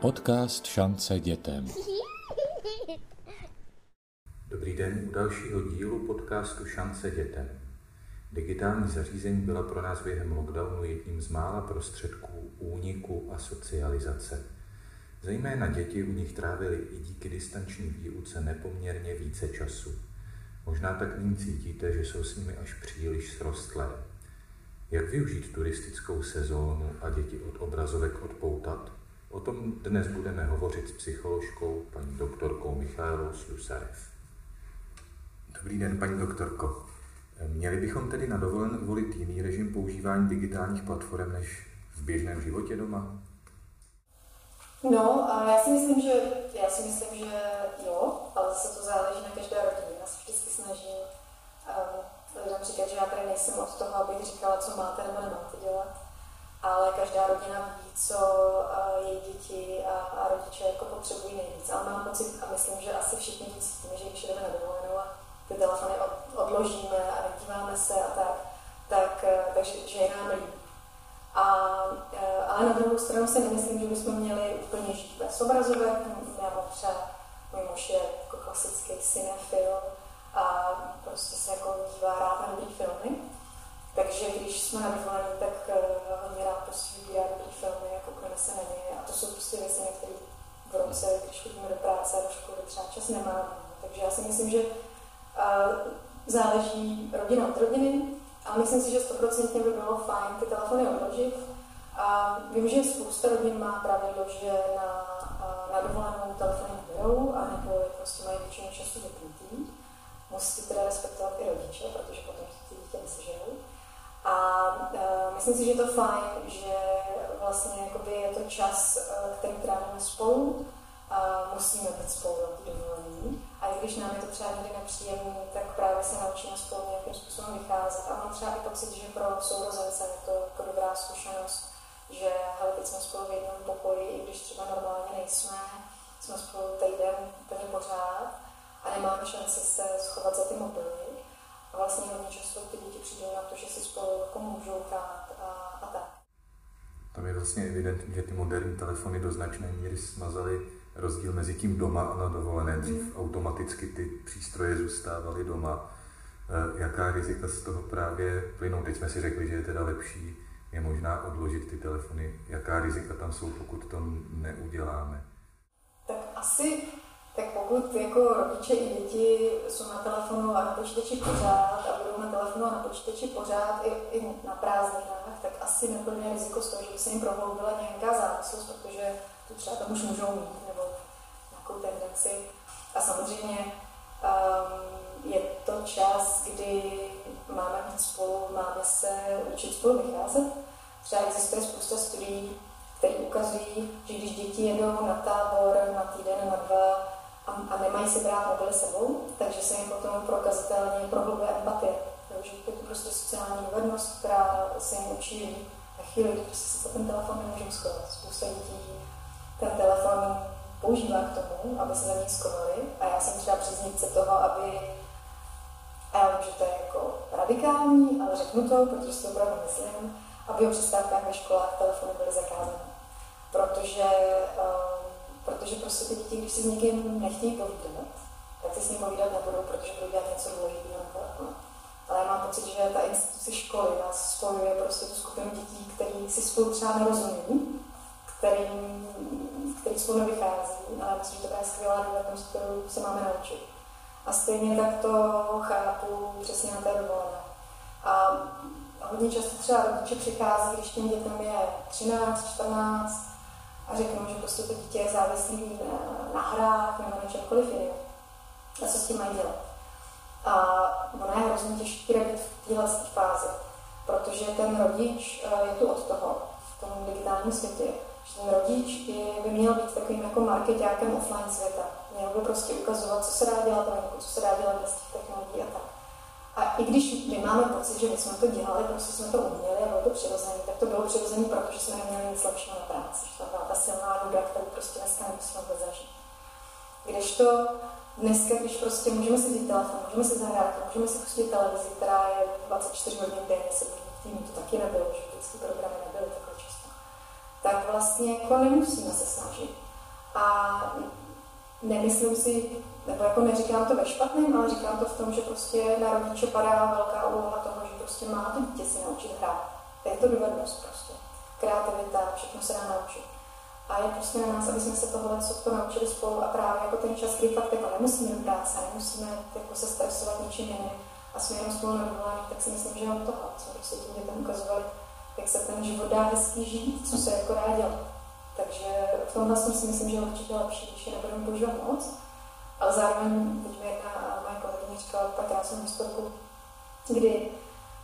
Podcast Šance dětem. Dobrý den u dalšího dílu podcastu Šance dětem. Digitální zařízení byla pro nás během lockdownu jedním z mála prostředků úniku a socializace. Zejména děti u nich trávily i díky distanční výuce nepoměrně více času. Možná tak nyní cítíte, že jsou s nimi až příliš srostlé. Jak využít turistickou sezónu a děti od obrazovek odpoutat? O tom dnes budeme hovořit s psycholožkou paní doktorkou Michailou Slusarev. Dobrý den, paní doktorko. Měli bychom tedy na dovolenou volit jiný režim používání digitálních platform než v běžném životě doma? No, a já si myslím, že, já si myslím, že jo, ale zase to záleží na každé rodině. Já se vždycky snažím um, lidem říkat, že já tady nejsem od toho, abych říkala, co máte nebo nemáte dělat, ale každá rodina ví, co uh, její děti a, a rodiče jako potřebují nejvíc. Ale mám pocit a myslím, že asi všichni to cítíme, že když jdeme na dovolenou a ty telefony od, odložíme a nedíváme se a tak, tak, uh, takže že je nám líp. A, uh, ale na druhou stranu si nemyslím, že bychom měli úplně žít bez obrazovek. Mám třeba, můj muž je jako klasický cinefil a prostě se jako dívá rád na dobrý filmy. Takže když jsme na dovolené, tak uh, hodně rád prostě vybírá dobrý filmy a koukneme se na ně. A to jsou prostě věci, na které roce, když chodíme do práce a do školy, třeba čas nemáme. Takže já si myslím, že záleží rodina od rodiny, a myslím si, že stoprocentně by bylo fajn ty telefony odložit. A vím, že spousta rodin má pravidlo, že na, na dovolenou telefony berou, nebo je prostě mají většinu času vypnutý. Musí teda respektovat i rodiče, protože potom ty dítě nesežerou. A uh, myslím si, že je to fajn, že vlastně je to čas, který trávíme spolu, musíme být spolu na dovolení. A i když nám je to třeba někdy nepříjemné, tak právě se naučíme spolu nějakým způsobem vycházet. A mám třeba i pocit, že pro sourozence je to jako dobrá zkušenost, že hele, teď jsme spolu v jednom pokoji, i když třeba normálně nejsme, jsme spolu týden úplně pořád a nemáme šanci se schovat za ty mobily. A vlastně hodně často ty děti přijdou na to, že si spolu jako můžou hrát a, a tak. Tam je vlastně evidentní, že ty moderní telefony do značné míry smazaly rozdíl mezi tím doma a na dovolené. Dřív mm. automaticky ty přístroje zůstávaly doma. Eh, jaká rizika z toho právě plynou? Teď jsme si řekli, že je teda lepší je možná odložit ty telefony. Jaká rizika tam jsou, pokud to neuděláme? Tak asi, tak pokud jako rodiče i děti jsou na telefonu a na počítači pořád a budou na telefonu a na počítači pořád i, i na prázdninách, tak asi neplně riziko z toho, že by se jim prohloubila nějaká závislost, protože to třeba tam už můžou mít nebo nějakou tendenci. A samozřejmě um, je to čas, kdy máme být spolu, máme se učit spolu vycházet. Třeba existuje spousta studií, které ukazují, že když děti jedou na tábor na týden, na dva a, a nemají si brát mobily sebou, takže se jim potom prokazatelně prohlubuje empatie. Takže je to prostě sociální dovednost, která se jim učí na chvíli, kdy prostě se ten telefon nemůžeme schovat. Spousta dětí ten telefon používá k tomu, aby se za ní skovali. A já jsem třeba příznivce toho, aby, a já vím, že to je jako radikální, ale řeknu to, protože si to opravdu myslím, aby o přestávkách ve školách telefony byly zakázány. Protože, um, protože prostě ty děti, když si s někým nechtějí povídat, tak si s ním povídat nebudou, protože budou dělat něco důležitého na telefonu. Ale já mám pocit, že ta instituce školy nás spojuje prostě tu skupinu dětí, který si spolu třeba nerozumí, který, který spolu nevychází, ale myslím, že to je skvělá dovednost, kterou se máme naučit. A stejně tak to chápu přesně na té dovolené. A hodně často třeba rodiče přichází, když těm dětem je 13, 14 a řeknou, že prostě to dítě je závislý na, hrách nebo na čemkoliv jiném. A co s tím mají dělat? A ono je hrozně těžké radit v téhle fázi, protože ten rodič eh, je tu od toho, v tom digitálním světě, rodič by měl být takovým jako marketákem offline světa. Měl by prostě ukazovat, co se dá dělat venku, co se dá dělat bez těch technologií a tak. A i když my máme pocit, že my jsme to dělali, prostě jsme to uměli a bylo to přirozené, tak to bylo přirozené, protože jsme neměli nic lepšího na práci. Že to byla ta silná nuda, kterou prostě dneska nemusíme vůbec zažít. Když to dneska, když prostě můžeme si vzít telefon, můžeme si zahrát, můžeme si pustit televizi, která je 24 hodin denně, se v týmu to taky nebylo, že vždycky programy nebyly často tak vlastně jako nemusíme se snažit. A nemyslím si, nebo jako neříkám to ve špatném, ale říkám to v tom, že prostě na rodiče padá velká úloha toho, že prostě má to dítě si naučit hrát. To je to dovednost prostě. Kreativita, všechno se dá naučit. A je prostě na nás, aby jsme se tohle co to naučili spolu a právě jako ten čas, kdy fakt jako nemusíme do práce, nemusíme jako se stresovat ničím jiným a jsme jenom spolu na tak si myslím, že mám tohle, co prostě tím dětem ukazovali, jak se ten život dá hezký žít, co se jako dá dělat. Takže v tomhle si myslím, že je určitě lepší, když je nebudeme používat moc, ale zároveň, teď mi jedna moje kolegyně říkala krásnou historku, kdy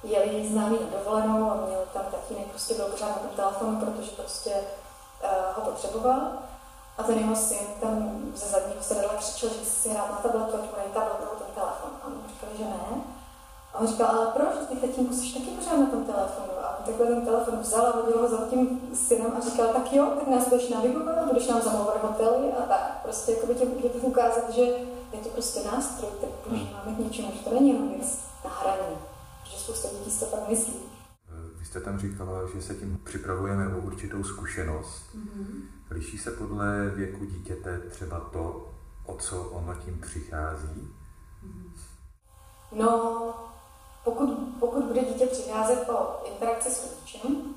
jeli známý na dovolenou a měl tam tatínek prostě byl pořád na telefonu, protože prostě uh, ho potřeboval. A ten jeho syn tam ze zadního sedadla křičel, že si hrát na tabletu, ať mu tablet nebo ten telefon. A mu říkali, že ne. A on říkal, ale proč? Ty tatínku jsi taky pořád na tom telefonu. Takhle ten telefon vzal a hodil ho za tím synem a říkal, tak jo, tak nás budeš navigovat, budeš nám zamlouvat hotely a tak. Prostě jako by tě ukázat, že je to prostě nástroj, který používáme k něčemu, že to není jenom věc na hraní. Že spousta lidí si to tak myslí. Vy jste tam říkala, že se tím připravujeme o určitou zkušenost. Mm-hmm. Liší se podle věku dítěte třeba to, o co ono tím přichází? Mm-hmm. No, pokud, pokud bude dítě přicházet o interakci s rodičem,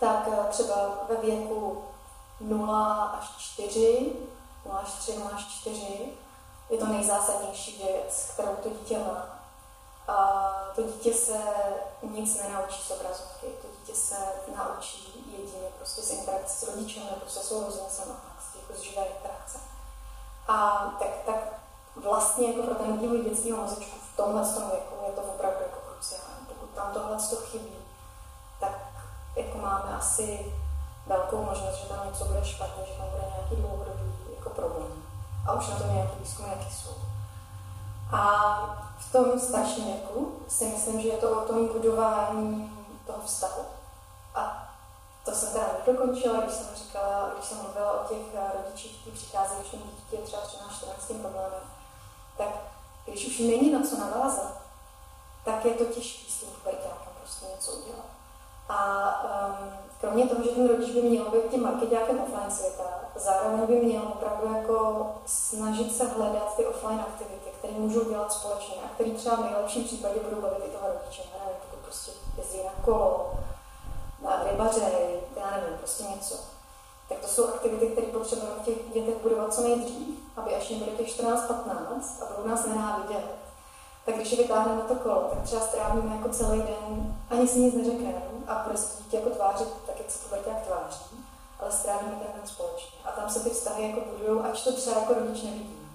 tak eh, třeba ve věku 0 až 4, 0 až 3, 0 až 4, je to nejzásadnější věc, kterou to dítě má. A to dítě se nic nenaučí z obrazovky, to dítě se naučí jedině prostě z interakce s rodičem nebo se sourozencem a tak, z živé interakce. A tak, tak vlastně jako pro ten vývoj dětského mozečku v tomhle věku je to opravdu tam tohle to chybí, tak jako máme asi velkou možnost, že tam něco bude špatně, že tam bude nějaký dlouhodobý jako problém. A už na to nějaký výzkum, jaký jsou. A v tom starším věku si myslím, že je to o tom budování toho vztahu. A to jsem teda nedokončila, když jsem říkala, když jsem mluvila o těch rodičích, kteří přicházejí už dítě třeba 13-14 problémem, tak když už není na co navázat, tak je to těžké s tím pubertákem prostě něco udělat. A um, kromě toho, že ten rodič by měl být tím marketákem offline světa, zároveň by měl opravdu jako snažit se hledat ty offline aktivity, které můžou dělat společně a které třeba v nejlepším případě budou bavit i toho rodiče. Já nevím, pokud prostě jezdí na kolo, na rybaře, já nevím, prostě něco. Tak to jsou aktivity, které potřebujeme v těch dětech budovat co nejdřív, aby až jim bude těch 14-15 a budou nás nenávidět, tak když je vytáhneme to kolo, tak třeba strávíme jako celý den, ani si nic neřekneme a se dítě jako tvářit tak, jak se puberták tváří, ale strávíme ten den společně. A tam se ty vztahy jako budují, ač to třeba jako rodič nevidíme.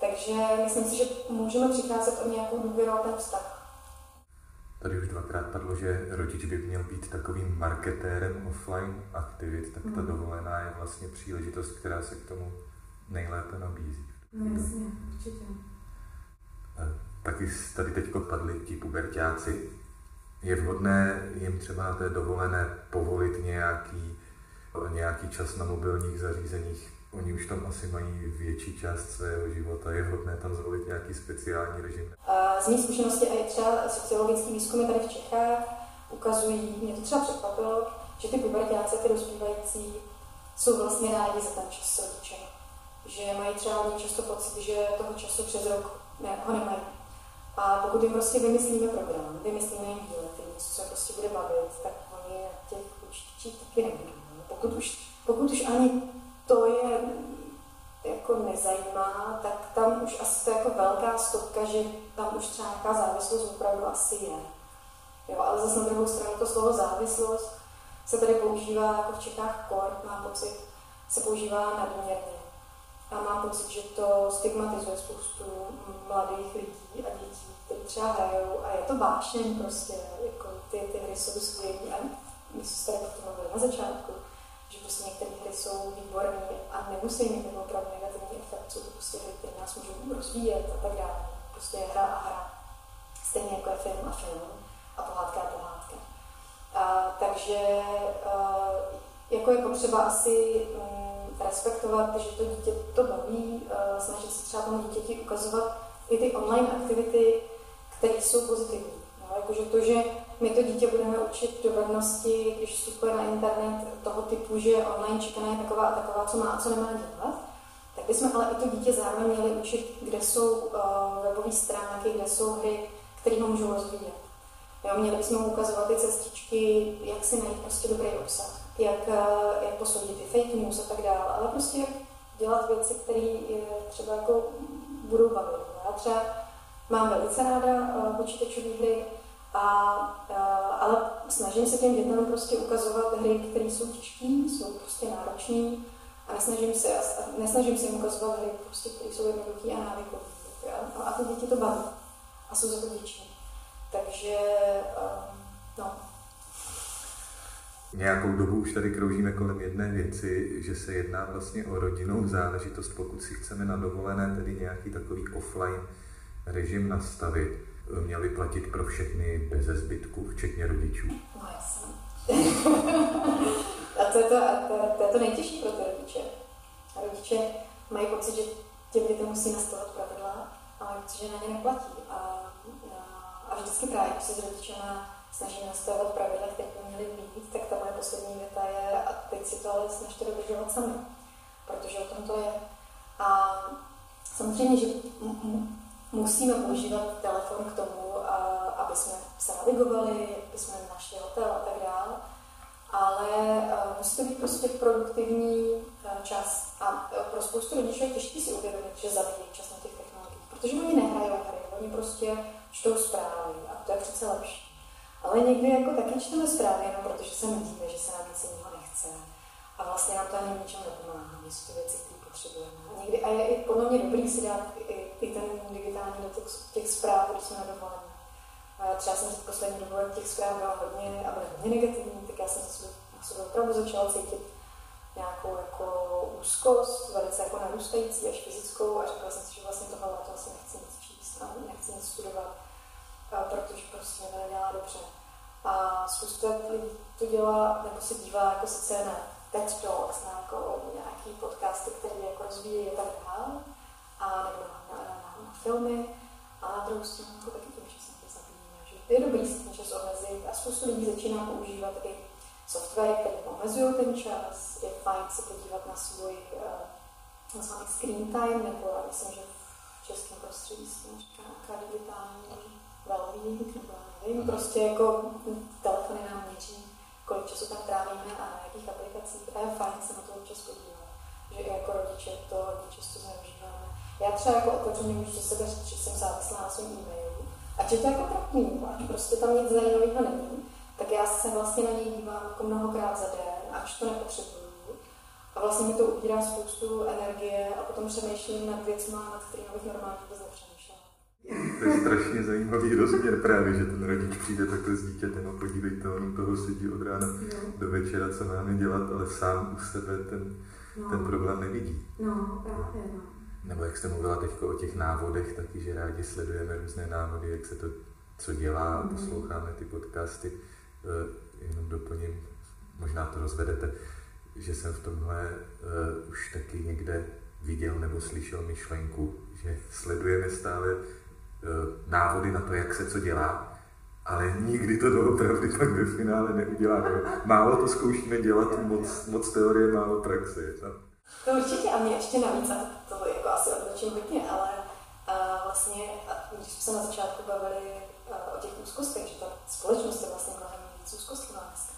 Takže myslím si, že můžeme přicházet o nějakou důvěru ten vztah. Tady už dvakrát padlo, že rodič by měl být takovým marketérem offline aktivit, tak ta mm. dovolená je vlastně příležitost, která se k tomu nejlépe nabízí. No jasně, určitě. Taky tady teď padli ti pubertáci. Je vhodné jim třeba té dovolené povolit nějaký, nějaký čas na mobilních zařízeních Oni už tam asi mají větší část svého života. Je hodné tam zvolit nějaký speciální režim? Z mých zkušenosti a i třeba sociologické výzkumy tady v Čechách ukazují, mě to třeba překvapilo, že ty pubertáci, ty dospívající, jsou vlastně rádi za ten čas s. Že mají třeba oni často pocit, že toho času přes rok ne, ho nemají. A pokud jim prostě vymyslíme program, vymyslíme jim výlety, něco se prostě bude bavit, tak oni těch určitě taky nebudou. Pokud už, pokud už ani to je jako nezajímá, tak tam už asi to je jako velká stopka, že tam už třeba nějaká závislost opravdu asi je. Jo, ale zase na druhou stranu to slovo závislost se tady používá jako v Čechách kor, mám pocit, se používá nadměrně. A mám pocit, že to stigmatizuje spoustu mladých lidí a dětí, kteří třeba hrajou a je to vášeň prostě, jako ty, ty hry jsou skvělé a my jsme tady o na začátku že prostě některé hry jsou výborné a nemusí mít jako opravdu negativní efekt, jsou to prostě hry, které nás můžou rozvíjet a tak dále. Prostě je hra a hra. Stejně jako je film a film a pohádka a pohádka. A, takže a, jako je potřeba asi um, respektovat, že to dítě to baví, a, snažit se třeba tomu dítěti ukazovat i ty online aktivity, které jsou pozitivní. No, jakože to, že my to dítě budeme učit dovednosti, když vstupuje na internet, toho typu, že online čekana je taková a taková, co má a co nemá dělat, tak bychom ale i to dítě zároveň měli učit, kde jsou uh, webové stránky, kde jsou hry, které ho můžou rozvíjet. Jo, měli bychom mu ukazovat ty cestičky, jak si najít prostě dobrý obsah, jak, uh, jak posoudit ty fake news a tak dále, ale prostě dělat věci, které třeba jako budou bavit. Já třeba mám velice ráda uh, počítačové hry, a, uh, ale snažím se těm dětem prostě ukazovat hry, které jsou těžké, jsou prostě náročné a nesnažím se, nesnažím se jim ukazovat hry, prostě, které jsou jednoduché a návykové. A, a ty děti to baví a jsou za to. Takže, no, Nějakou dobu už tady kroužíme kolem jedné věci, že se jedná vlastně o rodinnou záležitost, pokud si chceme na dovolené tedy nějaký takový offline režim nastavit, měl by platit pro všechny bez zbytku, včetně rodičů. No a to je to, to, to to nejtěžší pro ty rodiče. A rodiče mají pocit, že těm dětem musí nastavit pravidla, ale pocit, že na ně neplatí. A, a, a vždycky právě, se s rodičema snažíme nastavovat pravidla, které by měly být, tak ta moje poslední věta je, a teď si to ale snažte dodržovat sami, protože o tom to je. A samozřejmě, že musíme používat telefon k tomu, aby jsme se navigovali, aby jsme našli hotel a tak dále, ale musí to být prostě produktivní čas. A pro spoustu rodičů je těžké si uvědomit, že zabíjí čas na těch technologiích, protože oni nehrají hry, oni prostě čtou zprávy a to je přece lepší. Ale někdy jako taky čteme zprávy, jenom protože se vidíme, že se nám nic jiného nechce. A vlastně nám to ani ničem nepomáhá, jsou to věci, které potřebujeme. A, někdy, a je i podle mě dobrý si dát i, i ten digitální do těch, zpráv, když jsme na dovolení. Třeba jsem teď poslední dobou těch zpráv byla hodně a byly hodně negativní, tak já jsem se na sobě opravdu začala cítit nějakou jako úzkost, velice jako narůstající až fyzickou a řekla jsem si, že vlastně tohle to asi nechci nic číst, nechci nic studovat protože prostě nedělá dobře. A spousta lidí to dělá, nebo se dívá jako sice na TED Talks, na jako nějaký podcasty, které jako rozvíjí a tak dále, a nebo na, na, na, na filmy, a na druhou stranu jako taky tím časem to zabíjíme. Že je dobrý si ten čas omezit a spoustu lidí začíná používat i software, které omezují ten čas. Je fajn se podívat na svůj uh, screen time, nebo já myslím, že v českém prostředí se říká digitální well-being, nebo nevím, prostě jako telefony nám měří, kolik času tam trávíme a na jakých aplikacích. A je fajn se na to občas podívat, že i jako rodiče to hodně často zneužíváme. Já třeba jako otevřeně můžu za sebe říct, že jsem závislá na svém e-mailu, ať je to jako trapný, ať prostě tam nic zajímavého není, tak já se vlastně na něj dívám jako mnohokrát za den, až to nepotřebuju. A vlastně mi to ubírá spoustu energie a potom přemýšlím nad věcmi, nad kterými bych normálně vůbec to je strašně zajímavý rozměr právě, že ten rodič přijde takhle s dítětem a podívejte, on toho sedí od rána no. do večera, co máme dělat, ale sám u sebe ten, no. ten problém nevidí. No, právě, no. Nebo jak jste mluvila teď o těch návodech, taky, že rádi sledujeme různé návody, jak se to co dělá, a mhm. posloucháme ty podcasty. Uh, jenom doplním, možná to rozvedete, že jsem v tomhle uh, už taky někde viděl nebo slyšel myšlenku, že sledujeme stále Eh, návody na to, jak se co dělá, ale nikdy to doopravdy pak ve finále neuděláme. Málo to zkoušíme dělat, moc, moc teorie, málo praxe. No. To určitě a mě ještě navíc, a to jako asi odločím hodně, ale a vlastně, a když jsme se na začátku bavili a, o těch úzkostech, že ta společnost je vlastně mnohem víc úzkostlivá dneska,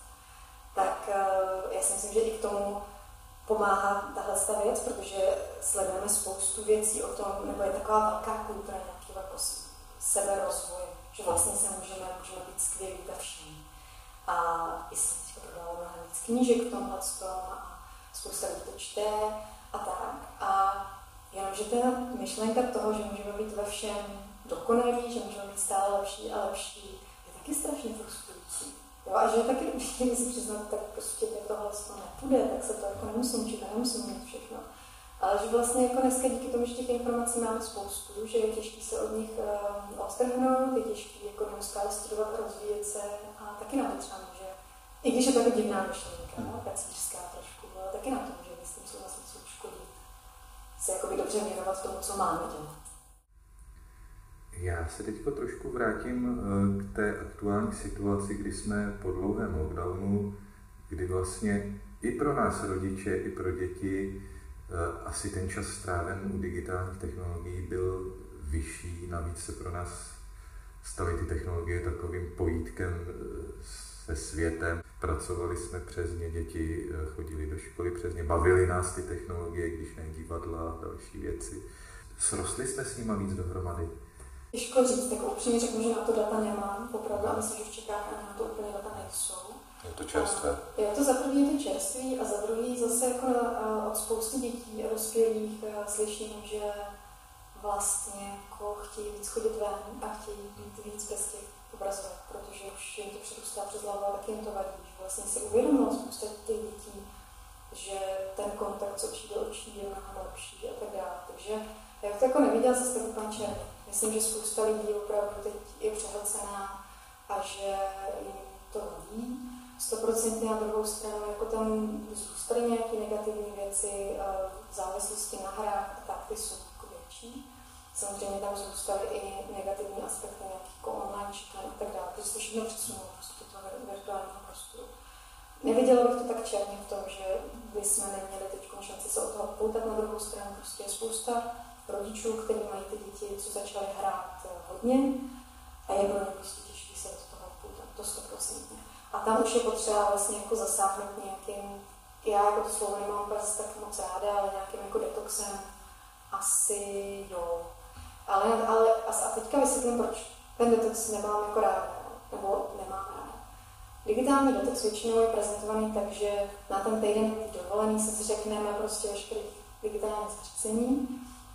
tak a, já si myslím, že i k tomu pomáhá tahle ta věc, protože sledujeme spoustu věcí o tom, nebo je taková velká kultura nějakého jako seberozvoje, že vlastně se můžeme, můžeme být skvělí ve všem. A i se teďka prodalo mnohem víc knížek v tomhle a spousta lidí to čte a tak. A jenomže ta myšlenka toho, že můžeme být ve všem dokonalí, že můžeme být stále lepší a lepší, je taky strašně frustrující. Jo, a že taky, když si přiznat, tak prostě mě tohle to nepůjde, tak se to jako nemusím učit, nemusím mít všechno. Ale že vlastně jako dneska díky tomu, že těch informací máme spoustu, že je těžké se od nich uh, odstrhnout, je těžké jako neustále studovat a rozvíjet se a taky na to třeba může, i když je to jako divná myšlenka, no, kacířská trošku, ale taky na to může, myslím, souhlasit, co škodí. Se jakoby dobře věnovat tomu, co máme dělat. Já se teď trošku vrátím eh, k té aktuální situaci, kdy jsme po dlouhém lockdownu, kdy vlastně i pro nás rodiče, i pro děti asi ten čas stráven u digitálních technologií byl vyšší, navíc se pro nás staly ty technologie takovým pojítkem eh, se světem. Pracovali jsme přes ně, děti eh, chodili do školy přes ně, bavili nás ty technologie, když ne divadla a další věci. Srostli jste s nimi víc dohromady? Těžko říct, tak upřímně řeknu, že na to data nemám, opravdu, a myslím, že v Čechách na to úplně data nejsou. To čerstvé? Je to za první to čerstvý a za druhý zase jako od spousty dětí a dospělých slyším, že vlastně jako chtějí víc chodit ven a chtějí být víc bez těch obrazovek, protože už jim to přerůstá přes hlavu a taky jim to vadí. Že vlastně si uvědomilo spousta těch dětí, že ten kontakt s očí do očí je mnohem lepší a tak dále. Takže já to jako neviděla zase tak úplně. Myslím, že spousta lidí opravdu teď je přehlcená a že jim to vadí. Stoprocentně na druhou stranu, jako tam zůstaly nějaké negativní věci, závislosti na hrách, tak ty jsou jako větší. Samozřejmě tam zůstaly i negativní aspekty nějakých jako online čítání a tak dále, protože se všechno přesunulo prostě do toho virtuálního prostoru. Neviděla bych to tak černě v tom, že by jsme neměli teď šanci se od toho poutat na druhou stranu. Prostě je spousta rodičů, kteří mají ty děti, co začaly hrát eh, hodně a je pro prostě těžké se do toho poutat, to stoprocentně. A tam už je potřeba vlastně jako zasáhnout nějakým, já jako to slovo nemám úplně tak moc ráda, ale nějakým jako detoxem asi jo. Ale, ale a teďka vysvětlím, proč ten detox nemám jako ráda, nebo nemám ráda. Digitální detox většinou je prezentovaný tak, že na ten týden dovolený se si řekneme prostě veškerý digitální zřícení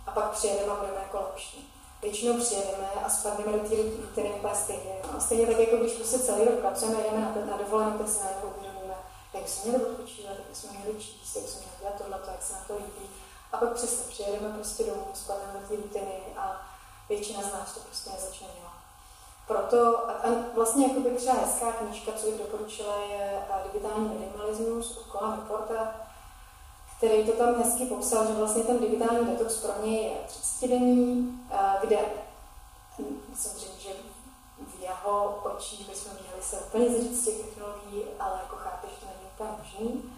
a pak přijedeme a budeme jako lepší. Většinou přijedeme a spadneme do té rutiny úplně stejně. A stejně tak, jako když prostě celý rok pracujeme, jdeme na, na dovolenou, tak si na uvědomíme, jak jsme měli odpočívat, jak jsme měli číst, jak jsme měli dělat tohle, jak se na to líbí. A pak přesně přijedeme prostě domů, spadneme do té rutiny a většina z nás to prostě nezačne dělat. Proto, a vlastně jako by třeba hezká knížka, co bych doporučila, je digitální minimalismus od Kola Reporta, který to tam hezky popsal, že vlastně ten digitální detox pro něj je 30 denní, kde samozřejmě, že v jeho očích bychom měli se úplně zříct z těch technologií, ale jako chápe, že to není úplně možný.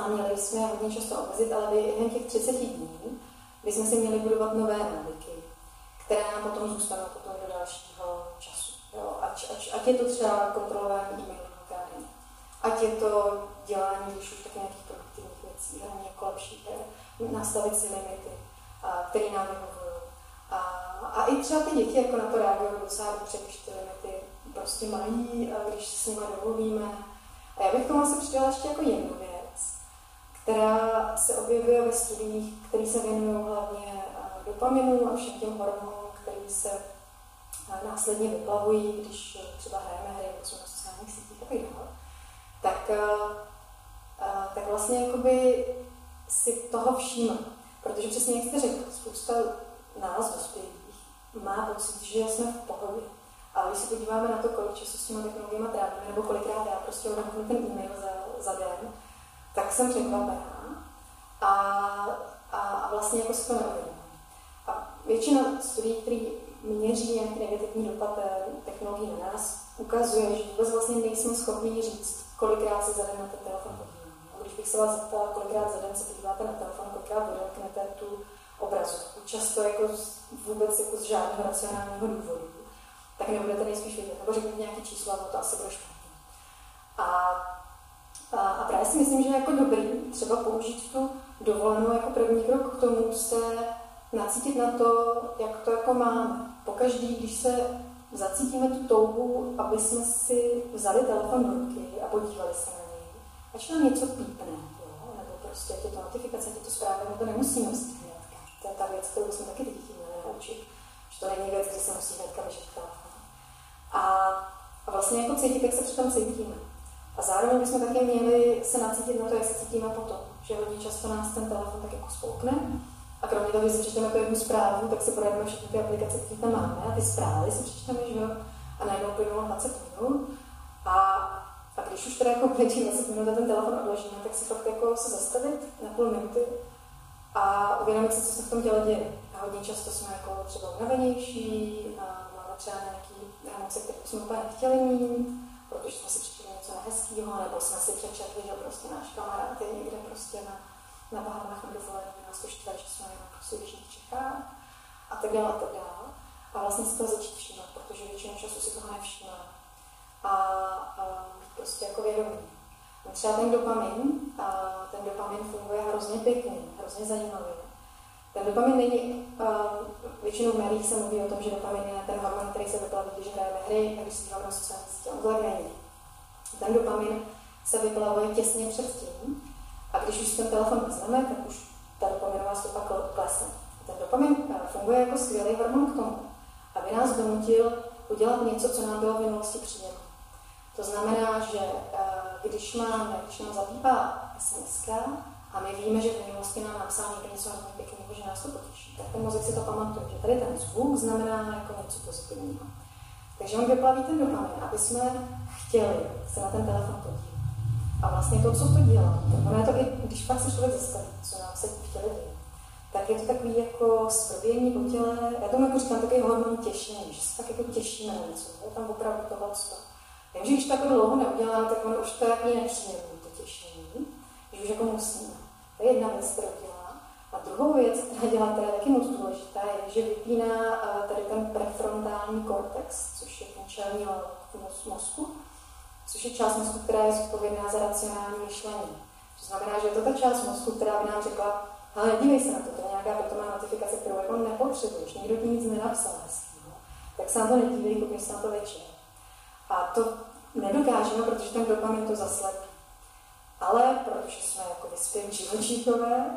A měli jsme hodně často omezit, ale během těch 30 dní bychom si měli budovat nové návyky, které nám potom zůstanou potom do dalšího času. Jo? Ať, ať, ať je to třeba kontrolování e-mailu ať je to dělání, když už taky nějakých hlavně jako lepší nastavit si limity, které nám vyhovují. A, a i třeba ty děti jako na to reagují docela dobře, když ty limity prostě mají, když s nimi dovolíme. A já bych tomu asi přidala ještě jako jednu věc, která se objevuje ve studiích, které se věnují hlavně dopaminu a všem těm hormonům, které se následně vyplavují, když třeba hrajeme hry jsou na sociálních sítích a tak dále tak, tak vlastně jakoby si toho všímá. Protože přesně jak jste řekl, spousta nás dospělých má pocit, že jsme v pohodě. Ale když se podíváme na to, kolik času s těma technologiemi trávíme, nebo kolikrát já prostě odemknu ten e-mail za, za den, tak jsem překvapená. A, a, a vlastně jako se to. A většina studií, které měří nějaký negativní dopad eh, technologií na nás, ukazuje, že vůbec vlastně nejsme schopni říct, kolikrát se za den na ten telefon podíváme. Bych se vás zeptala, kolikrát za den se podíváte na telefon, kolikrát odemknete tu obrazovku, často jako vůbec jako z žádného racionálního důvodu, tak nebudete nejspíš vědět, nebo řekněte nějaké číslo a to asi bude. A, a, a právě si myslím, že je jako dobrý třeba použít tu dovolenou jako první krok k tomu se nacítit na to, jak to jako máme. Pokaždý, když se zacítíme tu touhu, aby jsme si vzali telefon do ruky a podívali se na Ať nám něco pípne, jo? nebo prostě tyto notifikace, tyto zprávy, my to nemusíme hnedka. To je ta věc, kterou jsme taky děti měli naučit. Že to není věc, kde se musí hnedka telefon. A, a vlastně jako cítit, jak se přitom cítíme. A zároveň bychom taky měli se nacítit na to, jak se cítíme potom. Že hodně často nás ten telefon tak jako spoukne a kromě toho, že si přečteme jako jednu zprávu, tak si projedeme všechny ty aplikace, které tam máme a ty zprávy si přečteme, že jo, a najednou plynulo 20 minut. A, a když už teda jako běží 20 minut ten telefon odložíme, tak si fakt jako se zastavit na půl minuty a uvědomit si, co se v tom těle děje. A hodně často jsme jako třeba unavenější, máme třeba nějaký emoce, které jsme úplně nechtěli mít, protože jsme si přečetli něco nehezkého, nebo jsme si přečetli, že prostě náš kamarád je někde prostě na, na Bahamách na dovolení, nás to štve, že jsme na prostě v Čechách a tak dále a tak dále. A vlastně si to začít všímat, protože většinu času si toho nevšímáme. A, a prostě jako vědomí. Třeba ten dopamin, a ten dopamin funguje hrozně pěkně, hrozně zajímavě. Ten dopamin není, většinou v médiích se mluví o tom, že dopamin je ten hormon, který se vyplaví, když hrajeme hry a když si děláme sociální sítě. On to není. Ten dopamin se vyplavuje těsně předtím a když už ten telefon vezmeme, tak už ta dopaminová stopa klesne. Ten dopamin funguje jako skvělý hormon k tomu, aby nás donutil udělat něco, co nám bylo v minulosti příjemné. To znamená, že když, máme, když nám zabývá SMS a my víme, že v minulosti nám napsal někdo něco hodně pěkného, že nás to potěší, tak ten mozek si to pamatuje, že tady ten zvuk znamená jako něco pozitivního. Takže on vyplaví ten dopamin, aby jsme chtěli se na ten telefon podívat. A vlastně to, co to dělá, ono je to i, když pak se člověk zastaví, co nám se chtěli dělat, tak je to takový jako zprvění po těle, já tomu jako říkám takový hormon těšení, že se tak jako těšíme na něco, je tam opravdu tohle takže když takhle dlouho neudělám, tak ono už to je nepříjemné, to těšení, že už jako musíme. To je jedna věc, kterou dělá. A druhou věc, která dělá, která je taky moc důležitá, je, že vypíná eh, tady ten prefrontální kortex, což je ten čelní mozku, což je část mozku, která je zodpovědná za racionální myšlení. To znamená, že je to ta část mozku, která by nám řekla, ale dívej se na to, to je nějaká datová notifikace, kterou jako nepotřebuješ, nikdo ti nic nenapsal hezkýho, tak se na to nedívej, koukni se na to večer. A to nedokážeme, protože ten dopamin to zaslepí. Ale protože jsme jako vyspělí živočíchové,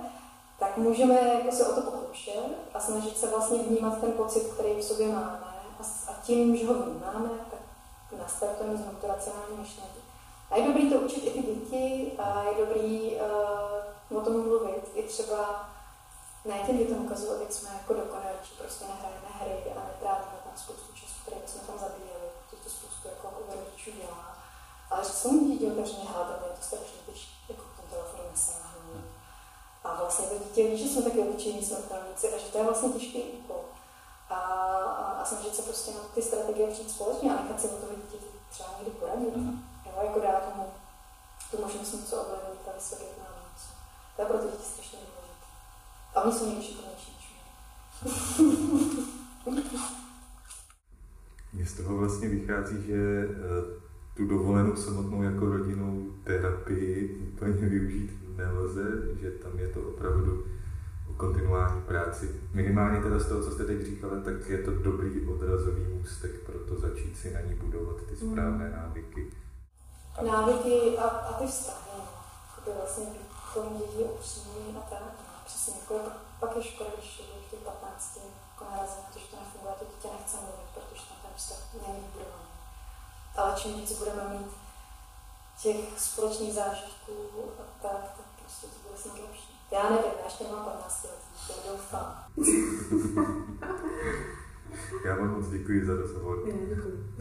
tak můžeme jako se o to pokoušet a snažit se vlastně vnímat ten pocit, který v sobě máme. A, a tím, že ho vnímáme, tak nastartujeme znovu to racionální myšlení. A je dobrý to učit i ty děti, a je dobrý uh, o tom mluvit. I třeba ne těm dětem ukazovat, jak jsme jako dokonalí, prostě nehrajeme hry a netrávíme tam spoustu času, který jsme tam zabíjeli rodičů dělá. Ale že jsou dítě otevřeně hádat, je to strašně těžké, jako v tom telefonu nesáhnout. A vlastně to dítě ví, že jsme taky obyčejní smrtelníci a že to je vlastně těžký úkol. A, a, a snažit se prostě na ty strategie přijít společně a nechat si o toho dítě třeba někdy poradit. Mm. Jo, jako dát tomu tu možnost něco ovlivnit a vysvětlit nám něco. To je pro ty děti strašně důležité. A oni jsou někdy šikovnější než Mně z toho vlastně vychází, že eh, tu dovolenou samotnou jako rodinnou terapii úplně využít nelze, že tam je to opravdu o kontinuální práci. Minimálně teda z toho, co jste teď říkala, tak je to dobrý odrazový můstek pro to začít si na ní budovat ty správné mm. návyky. Návyky a, a ty vztahy, aby vlastně být tomu děti upřímný a tak. Přesně, jako, pak je škoda, když je v těch 15 jako narazím, protože to nefunguje, to dítě nechce mluvit, protože vztah není vybudovaný. Ale čím víc budeme mít těch společných zážitků a tak, tak prostě to bude snad lepší. Já nevím, já ještě nemám 15 let, to doufám. já vám moc děkuji za rozhovor. Děkuji.